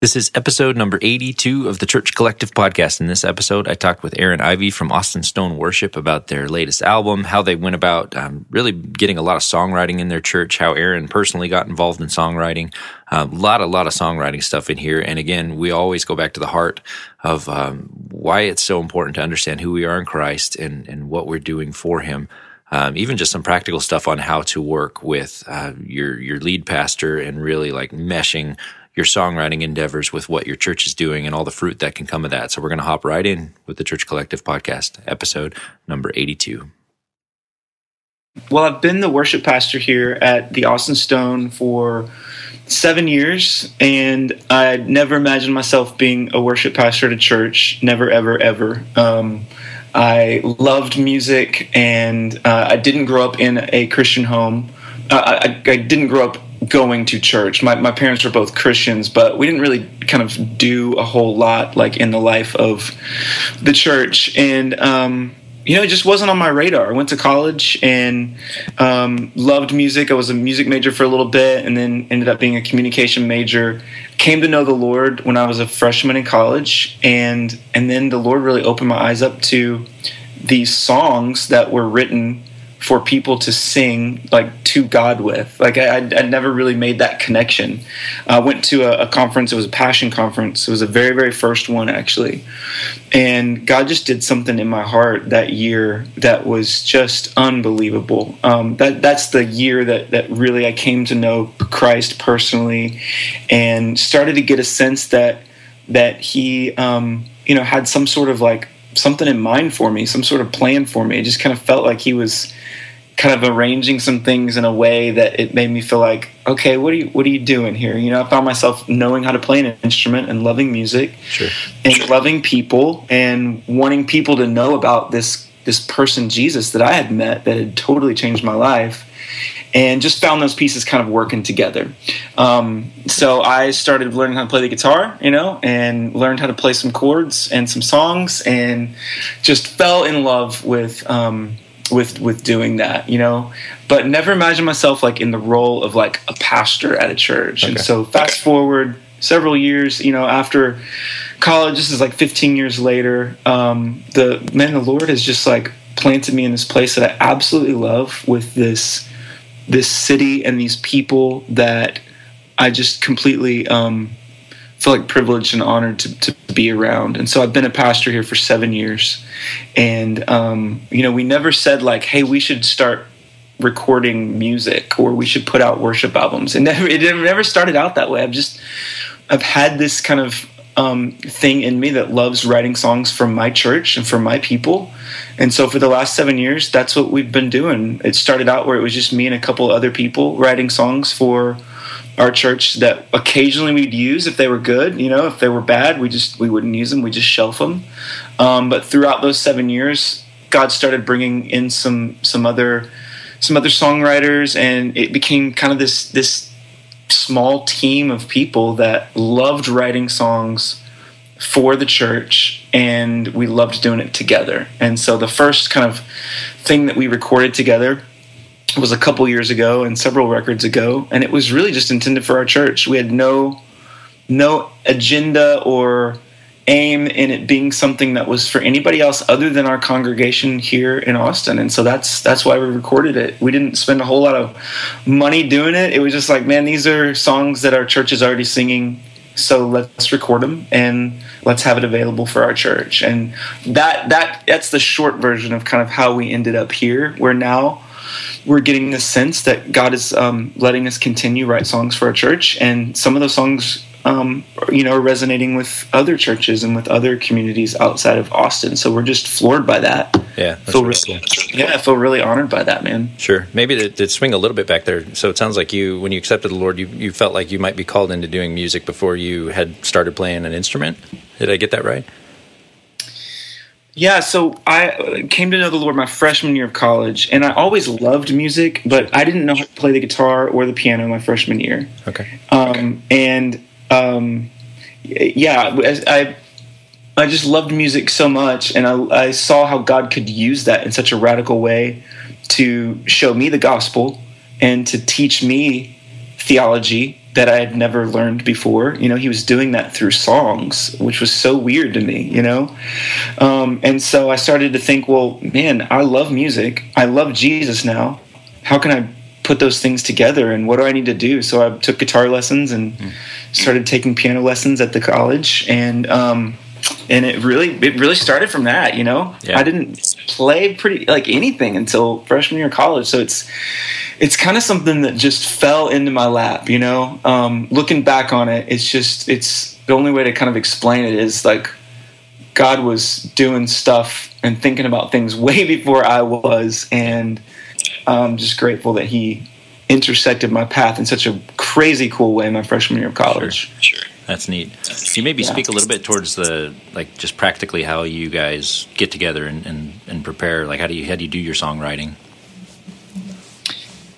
This is episode number 82 of the Church Collective podcast. In this episode, I talked with Aaron Ivey from Austin Stone Worship about their latest album, how they went about um, really getting a lot of songwriting in their church, how Aaron personally got involved in songwriting. A uh, lot, a lot of songwriting stuff in here. And again, we always go back to the heart of um, why it's so important to understand who we are in Christ and, and what we're doing for Him. Um, even just some practical stuff on how to work with uh, your your lead pastor and really like meshing your songwriting endeavors with what your church is doing and all the fruit that can come of that. So we're going to hop right in with the Church Collective podcast, episode number 82. Well, I've been the worship pastor here at the Austin Stone for seven years, and I never imagined myself being a worship pastor at a church. Never, ever, ever. Um, I loved music, and uh, I didn't grow up in a Christian home. Uh, I, I, didn't grow up going to church. My, my parents were both Christians, but we didn't really kind of do a whole lot like in the life of the church. And, um, you know, it just wasn't on my radar. I went to college and um, loved music. I was a music major for a little bit and then ended up being a communication major. Came to know the Lord when I was a freshman in college. And, and then the Lord really opened my eyes up to these songs that were written for people to sing like to God with. Like I, would never really made that connection. I went to a, a, conference. It was a passion conference. It was the very, very first one actually, and God just did something in my heart that year that was just unbelievable. Um, that that's the year that that really I came to know Christ personally, and started to get a sense that that He, um, you know, had some sort of like something in mind for me, some sort of plan for me. It just kind of felt like he was kind of arranging some things in a way that it made me feel like, okay, what are you what are you doing here? You know, I found myself knowing how to play an instrument and loving music sure. and loving people and wanting people to know about this this person Jesus that I had met that had totally changed my life. And just found those pieces kind of working together. Um, so I started learning how to play the guitar, you know, and learned how to play some chords and some songs, and just fell in love with um, with with doing that, you know. But never imagined myself like in the role of like a pastor at a church. Okay. And so fast forward several years, you know, after college, this is like 15 years later. Um, the man, the Lord has just like planted me in this place that I absolutely love with this this city and these people that I just completely um, feel like privileged and honored to, to be around. And so I've been a pastor here for seven years. And, um, you know, we never said like, hey, we should start recording music or we should put out worship albums. And never, it never started out that way. I've just, I've had this kind of um, thing in me that loves writing songs for my church and for my people. And so for the last seven years, that's what we've been doing. It started out where it was just me and a couple other people writing songs for our church that occasionally we'd use if they were good. You know, if they were bad, we just we wouldn't use them. We just shelf them. Um, but throughout those seven years, God started bringing in some some other some other songwriters, and it became kind of this this small team of people that loved writing songs for the church and we loved doing it together. And so the first kind of thing that we recorded together was a couple years ago and several records ago, and it was really just intended for our church. We had no no agenda or aim in it being something that was for anybody else other than our congregation here in Austin. And so that's that's why we recorded it. We didn't spend a whole lot of money doing it. It was just like, man, these are songs that our church is already singing. So let's record them and let's have it available for our church. And that that that's the short version of kind of how we ended up here. Where now we're getting the sense that God is um, letting us continue write songs for our church, and some of those songs, um, you know, are resonating with other churches and with other communities outside of Austin. So we're just floored by that. Yeah, feel really, cool. yeah, I feel really honored by that, man. Sure. Maybe to, to, swing a little bit back there. So it sounds like you, when you accepted the Lord, you you felt like you might be called into doing music before you had started playing an instrument. Did I get that right? Yeah, so I came to know the Lord my freshman year of college, and I always loved music, but I didn't know how to play the guitar or the piano my freshman year. Okay. Um, okay. And um, yeah, I I just loved music so much, and I, I saw how God could use that in such a radical way to show me the gospel and to teach me theology that I had never learned before. You know, he was doing that through songs, which was so weird to me, you know? Um, and so I started to think, well, man, I love music. I love Jesus now. How can I put those things together and what do I need to do? So I took guitar lessons and mm. started taking piano lessons at the college. And, um, and it really it really started from that you know yeah. i didn't play pretty like anything until freshman year of college so it's it's kind of something that just fell into my lap you know um, looking back on it it's just it's the only way to kind of explain it is like god was doing stuff and thinking about things way before i was and i'm just grateful that he intersected my path in such a crazy cool way my freshman year of college sure, sure. That's neat. Can you maybe yeah. speak a little bit towards the like just practically how you guys get together and, and, and prepare? Like how do you how do you do your songwriting?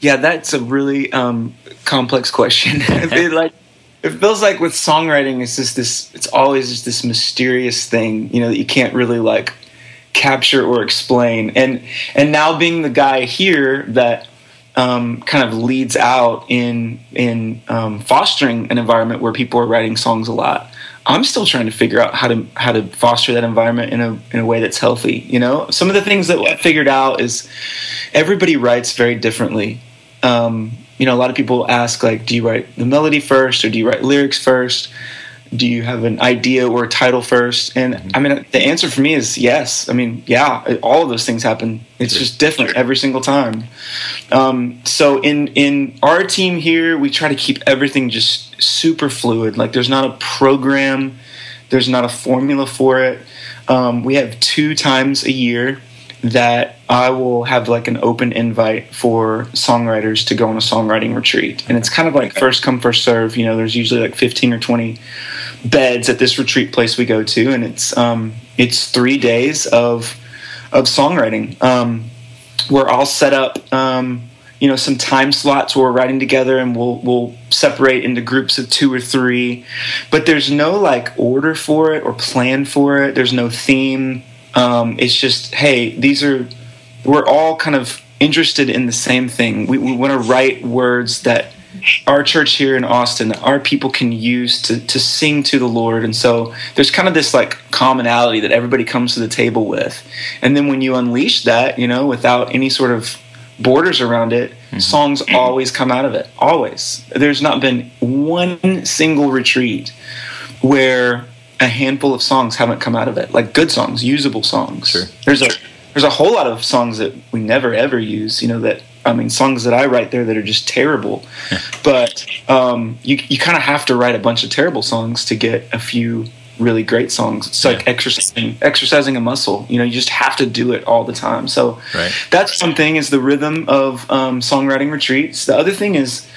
Yeah, that's a really um, complex question. it, like it feels like with songwriting, it's just this. It's always just this mysterious thing, you know, that you can't really like capture or explain. And and now being the guy here that um, kind of leads out in in um, fostering an environment where people are writing songs a lot. I'm still trying to figure out how to how to foster that environment in a in a way that's healthy. You know, some of the things that I figured out is everybody writes very differently. Um, you know, a lot of people ask like, do you write the melody first or do you write lyrics first? Do you have an idea or a title first? And mm-hmm. i mean the answer for me is yes. I mean yeah all of those things happen. It's sure. just different every single time. Um, so in in our team here we try to keep everything just super fluid. Like there's not a program there's not a formula for it. Um, we have two times a year that I will have like an open invite for songwriters to go on a songwriting retreat. And it's kind of like first come, first serve. You know, there's usually like 15 or 20 beds at this retreat place we go to. And it's, um, it's three days of, of songwriting um, where I'll set up, um, you know, some time slots where we're writing together and we'll, we'll separate into groups of two or three, but there's no like order for it or plan for it. There's no theme um, it's just, hey, these are, we're all kind of interested in the same thing. We, we want to write words that our church here in Austin, our people can use to, to sing to the Lord. And so there's kind of this like commonality that everybody comes to the table with. And then when you unleash that, you know, without any sort of borders around it, mm-hmm. songs always come out of it. Always. There's not been one single retreat where a handful of songs haven't come out of it, like good songs, usable songs. Sure. There's a there's a whole lot of songs that we never ever use. You know that I mean songs that I write there that are just terrible. but um, you you kind of have to write a bunch of terrible songs to get a few really great songs. It's like yeah. exercising exercising a muscle. You know, you just have to do it all the time. So right. that's thing is the rhythm of um, songwriting retreats. The other thing is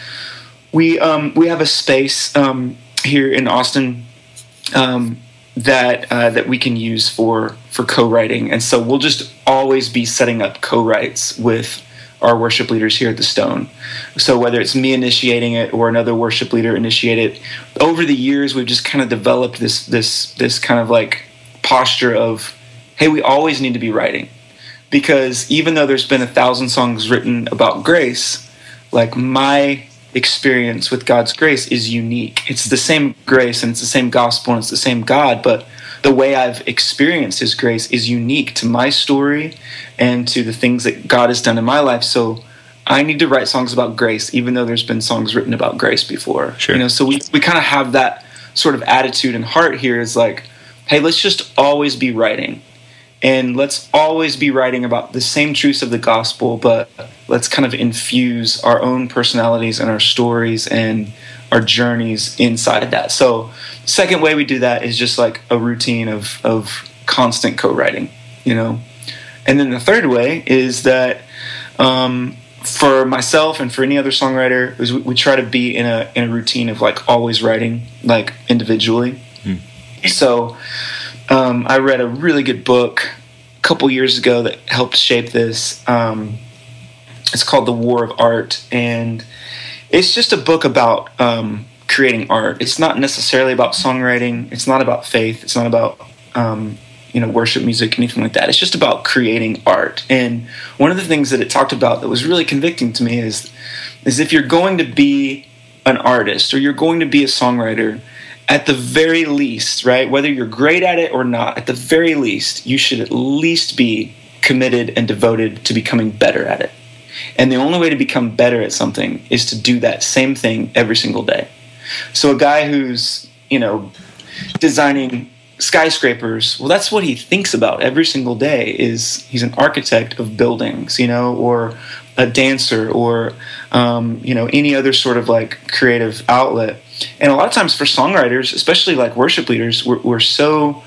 we um, we have a space um, here in Austin um, that uh, that we can use for for co-writing, and so we'll just always be setting up co-writes with our worship leaders here at the Stone. So whether it's me initiating it or another worship leader initiate it, over the years we've just kind of developed this this this kind of like posture of, hey, we always need to be writing, because even though there's been a thousand songs written about grace, like my experience with God's grace is unique. It's the same grace and it's the same gospel and it's the same God, but the way I've experienced His grace is unique to my story and to the things that God has done in my life. So I need to write songs about grace, even though there's been songs written about grace before. Sure. You know, so we, we kind of have that sort of attitude and heart here is like, hey, let's just always be writing. And let's always be writing about the same truths of the gospel, but let's kind of infuse our own personalities and our stories and our journeys inside of that. So, second way we do that is just like a routine of of constant co-writing, you know. And then the third way is that um, for myself and for any other songwriter is we, we, try to be in a in a routine of like always writing like individually. Mm. So um, I read a really good book a couple years ago that helped shape this. Um, it's called The War of Art, and it's just a book about um, creating art. It's not necessarily about songwriting. It's not about faith. It's not about um, you know worship music, anything like that. It's just about creating art. And one of the things that it talked about that was really convicting to me is is if you're going to be an artist or you're going to be a songwriter, at the very least, right, whether you're great at it or not, at the very least, you should at least be committed and devoted to becoming better at it. And the only way to become better at something is to do that same thing every single day. So a guy who's, you know, designing skyscrapers well that's what he thinks about every single day is he's an architect of buildings you know or a dancer or um, you know any other sort of like creative outlet and a lot of times for songwriters especially like worship leaders we're, we're so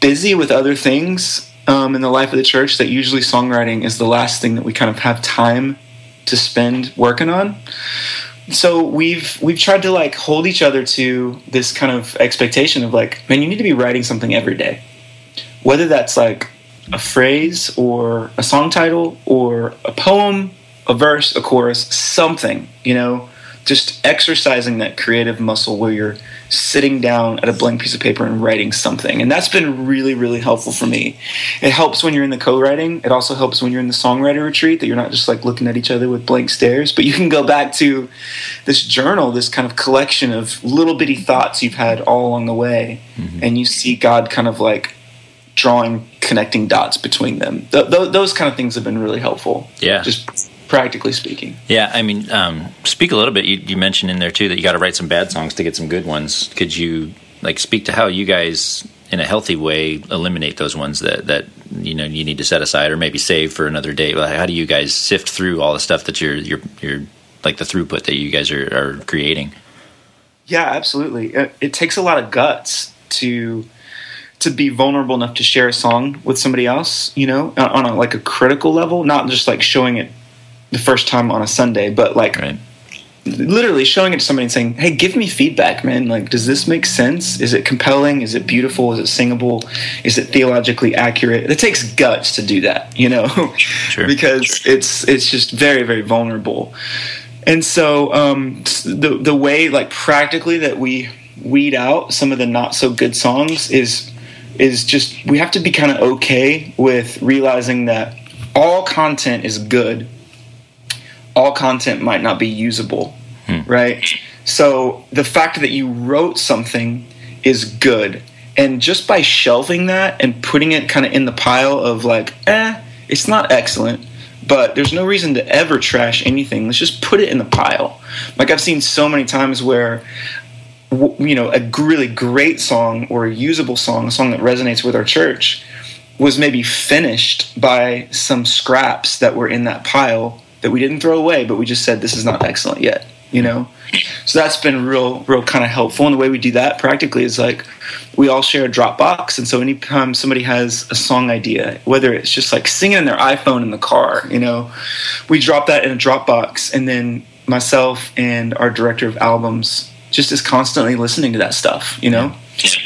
busy with other things um, in the life of the church that usually songwriting is the last thing that we kind of have time to spend working on. So we've we've tried to like hold each other to this kind of expectation of like man you need to be writing something every day. Whether that's like a phrase or a song title or a poem a verse a chorus something you know just exercising that creative muscle where you're sitting down at a blank piece of paper and writing something. And that's been really, really helpful for me. It helps when you're in the co writing. It also helps when you're in the songwriter retreat that you're not just like looking at each other with blank stares, but you can go back to this journal, this kind of collection of little bitty thoughts you've had all along the way. Mm-hmm. And you see God kind of like drawing connecting dots between them. Th- th- those kind of things have been really helpful. Yeah. Just practically speaking. Yeah, I mean, um, speak a little bit. You, you, mentioned in there too that you got to write some bad songs to get some good ones. Could you like speak to how you guys, in a healthy way, eliminate those ones that that you know you need to set aside or maybe save for another day? Like, how do you guys sift through all the stuff that you're you're you're like the throughput that you guys are, are creating? Yeah, absolutely. It, it takes a lot of guts to to be vulnerable enough to share a song with somebody else, you know, on a, like a critical level, not just like showing it the first time on a Sunday, but like right. literally showing it to somebody and saying, "Hey, give me feedback, man. Like, does this make sense? Is it compelling? Is it beautiful? Is it singable? Is it theologically accurate?" It takes guts to do that, you know, sure. because it's it's just very very vulnerable. And so um, the the way like practically that we weed out some of the not so good songs is is just we have to be kind of okay with realizing that all content is good all content might not be usable, hmm. right? So the fact that you wrote something is good. And just by shelving that and putting it kind of in the pile of like, eh, it's not excellent, but there's no reason to ever trash anything. Let's just put it in the pile. Like I've seen so many times where you know a really great song or a usable song a song that resonates with our church was maybe finished by some scraps that were in that pile that we didn't throw away, but we just said this is not excellent yet. You know, so that's been real, real kind of helpful. And the way we do that practically is like we all share a Dropbox, and so anytime somebody has a song idea, whether it's just like singing in their iPhone in the car, you know, we drop that in a Dropbox, and then myself and our director of albums just is constantly listening to that stuff, you know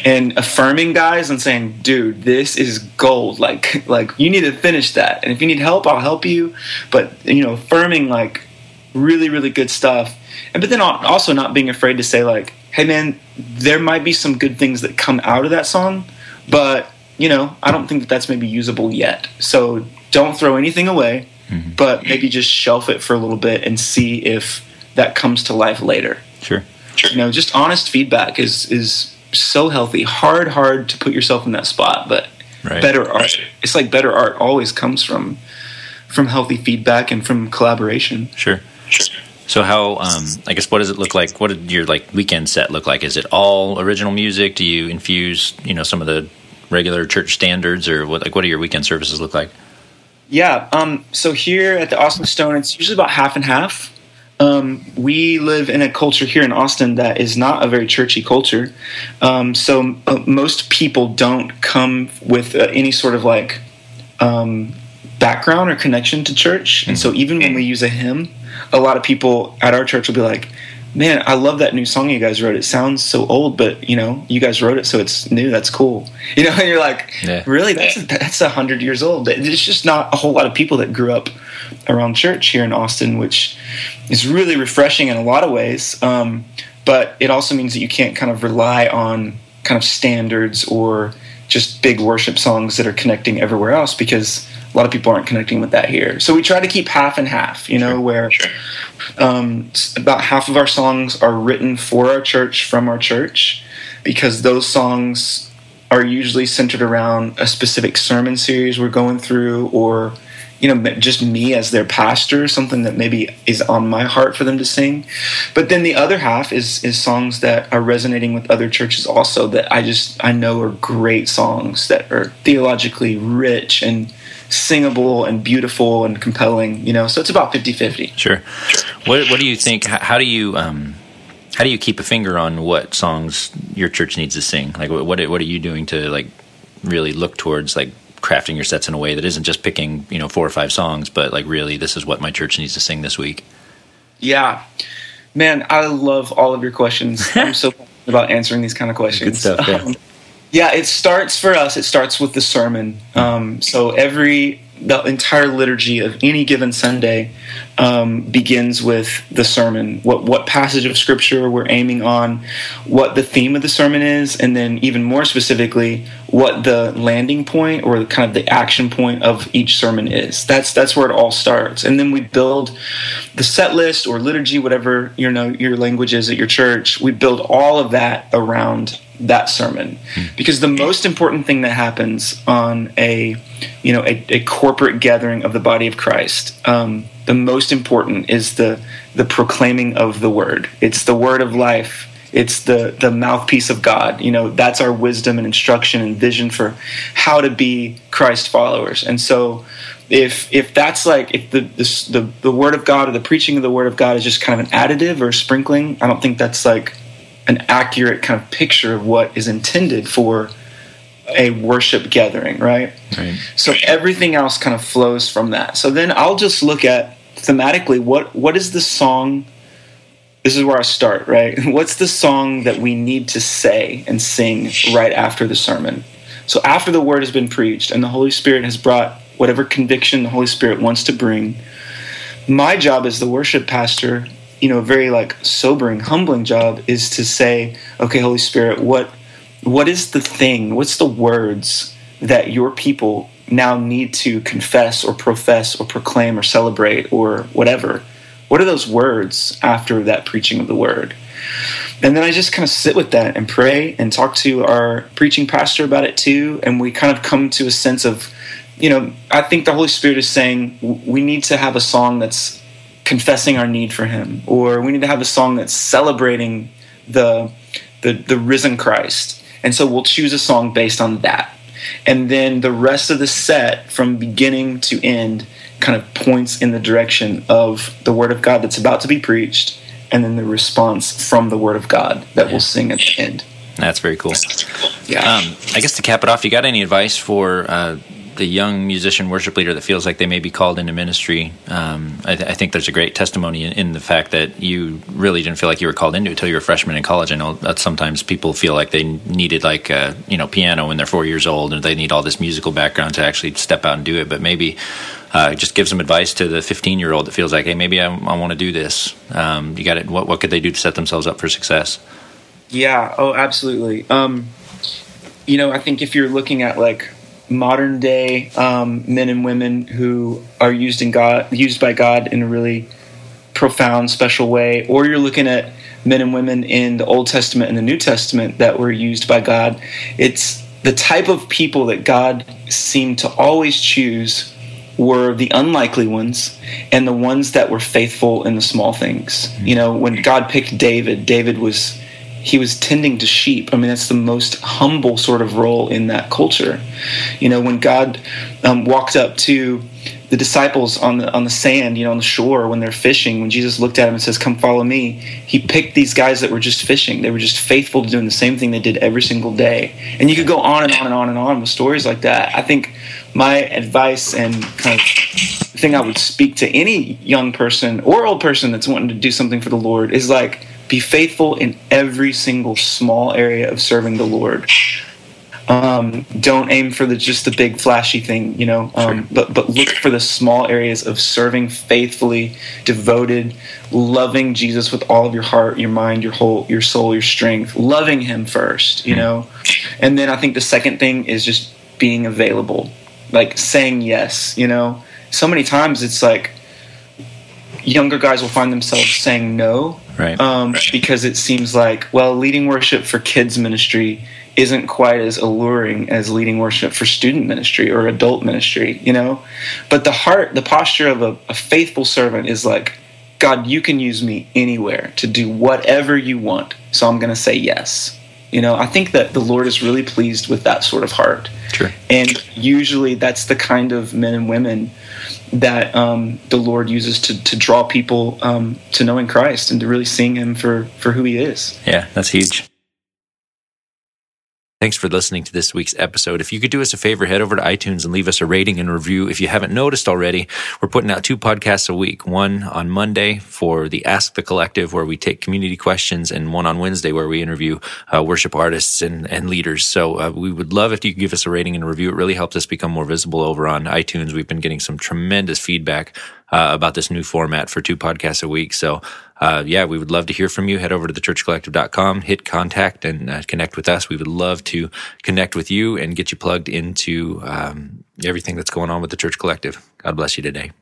and affirming guys and saying, "Dude, this is gold. Like, like you need to finish that. And if you need help, I'll help you." But you know, affirming like really, really good stuff. And but then also not being afraid to say like, "Hey, man, there might be some good things that come out of that song, but you know, I don't think that that's maybe usable yet. So don't throw anything away, mm-hmm. but maybe just shelf it for a little bit and see if that comes to life later." Sure. You know, just honest feedback is is so healthy. Hard, hard to put yourself in that spot, but right. better art. It's like better art always comes from from healthy feedback and from collaboration. Sure. So how um, I guess what does it look like? What did your like weekend set look like? Is it all original music? Do you infuse you know some of the regular church standards, or what like what do your weekend services look like? Yeah. Um, so here at the Austin Stone, it's usually about half and half. Um, we live in a culture here in Austin that is not a very churchy culture. Um, so uh, most people don't come with uh, any sort of like um, background or connection to church. And so even when we use a hymn, a lot of people at our church will be like, man, I love that new song you guys wrote. It sounds so old, but you know, you guys wrote it, so it's new. That's cool. You know, and you're like, yeah. really? That's that's a hundred years old. There's just not a whole lot of people that grew up around church here in Austin, which is really refreshing in a lot of ways. Um, but it also means that you can't kind of rely on kind of standards or just big worship songs that are connecting everywhere else because a lot of people aren't connecting with that here. So we try to keep half and half, you know, sure. where sure. Um, about half of our songs are written for our church from our church because those songs are usually centered around a specific sermon series we're going through or you know just me as their pastor something that maybe is on my heart for them to sing but then the other half is is songs that are resonating with other churches also that i just i know are great songs that are theologically rich and singable and beautiful and compelling you know so it's about 50-50 sure what, what do you think how do you um how do you keep a finger on what songs your church needs to sing like what what are you doing to like really look towards like crafting your sets in a way that isn't just picking you know four or five songs, but like really this is what my church needs to sing this week. Yeah, man, I love all of your questions. I'm so about answering these kind of questions. Good stuff. Yeah. Um, yeah, it starts for us. It starts with the sermon. Um, so every the entire liturgy of any given Sunday um, begins with the sermon. What what passage of scripture we're aiming on, what the theme of the sermon is, and then even more specifically, what the landing point or kind of the action point of each sermon is. That's that's where it all starts, and then we build the set list or liturgy, whatever you know your language is at your church. We build all of that around that sermon hmm. because the most important thing that happens on a you know a, a corporate gathering of the body of christ um, the most important is the the proclaiming of the word it's the word of life it's the the mouthpiece of god you know that's our wisdom and instruction and vision for how to be christ followers and so if if that's like if the, the the the word of god or the preaching of the word of god is just kind of an additive or sprinkling i don't think that's like an accurate kind of picture of what is intended for a worship gathering, right? right? So everything else kind of flows from that. So then I'll just look at thematically what what is the song this is where I start, right? What's the song that we need to say and sing right after the sermon? So after the word has been preached and the Holy Spirit has brought whatever conviction the Holy Spirit wants to bring, my job as the worship pastor you know, very like sobering, humbling job is to say, okay, Holy Spirit, what what is the thing? What's the words that your people now need to confess or profess or proclaim or celebrate or whatever? What are those words after that preaching of the word? And then I just kind of sit with that and pray and talk to our preaching pastor about it too. And we kind of come to a sense of, you know, I think the Holy Spirit is saying we need to have a song that's confessing our need for him or we need to have a song that's celebrating the the, the risen christ and so we'll choose a song based on that and then the rest of the set from beginning to end kind of points in the direction of the word of god that's about to be preached and then the response from the word of god that yeah. we'll sing at the end. That's very cool. Yeah. Um, i guess to cap it off you got any advice for uh, the young musician worship leader that feels like they may be called into ministry. Um, I, th- I, think there's a great testimony in, in, the fact that you really didn't feel like you were called into it until you were a freshman in college. I know that sometimes people feel like they needed like a, you know piano when they're four years old and they need all this musical background to actually step out and do it. But maybe uh, just give some advice to the 15 year old that feels like, hey, maybe I, I want to do this. Um, you got it. What, what could they do to set themselves up for success? Yeah. Oh, absolutely. Um, you know, I think if you're looking at like modern day um, men and women who are used in God, used by God in a really profound, special way, or you're looking at men and women in the Old Testament and the New Testament that were used by God. It's the type of people that God seemed to always choose were the unlikely ones and the ones that were faithful in the small things. You know, when God picked David, David was he was tending to sheep. I mean, that's the most humble sort of role in that culture. You know, when God um, walked up to the disciples on the on the sand, you know, on the shore when they're fishing, when Jesus looked at them and says, "Come follow me," he picked these guys that were just fishing. They were just faithful to doing the same thing they did every single day. And you could go on and on and on and on with stories like that. I think my advice and kind of thing I would speak to any young person or old person that's wanting to do something for the Lord is like be faithful in every single small area of serving the Lord. Um, don't aim for the just the big flashy thing, you know. Um. But but look for the small areas of serving faithfully, devoted, loving Jesus with all of your heart, your mind, your whole, your soul, your strength. Loving Him first, you hmm. know. And then I think the second thing is just being available. like saying yes. You know, so many times it's like younger guys will find themselves saying no, right? Um, because it seems like well, leading worship for kids ministry isn't quite as alluring as leading worship for student ministry or adult ministry, you know. But the heart, the posture of a, a faithful servant is like, God, you can use me anywhere to do whatever you want, so I'm going to say yes. You know, I think that the Lord is really pleased with that sort of heart. Sure. And usually that's the kind of men and women that um, the Lord uses to, to draw people um, to knowing Christ and to really seeing Him for, for who He is. Yeah, that's huge. Thanks for listening to this week's episode. If you could do us a favor, head over to iTunes and leave us a rating and review. If you haven't noticed already, we're putting out two podcasts a week. One on Monday for the Ask the Collective, where we take community questions, and one on Wednesday where we interview uh, worship artists and, and leaders. So uh, we would love if you could give us a rating and review. It really helps us become more visible over on iTunes. We've been getting some tremendous feedback uh, about this new format for two podcasts a week. So, uh, yeah, we would love to hear from you. Head over to thechurchcollective.com, hit contact, and uh, connect with us. We would love to connect with you and get you plugged into um, everything that's going on with the Church Collective. God bless you today.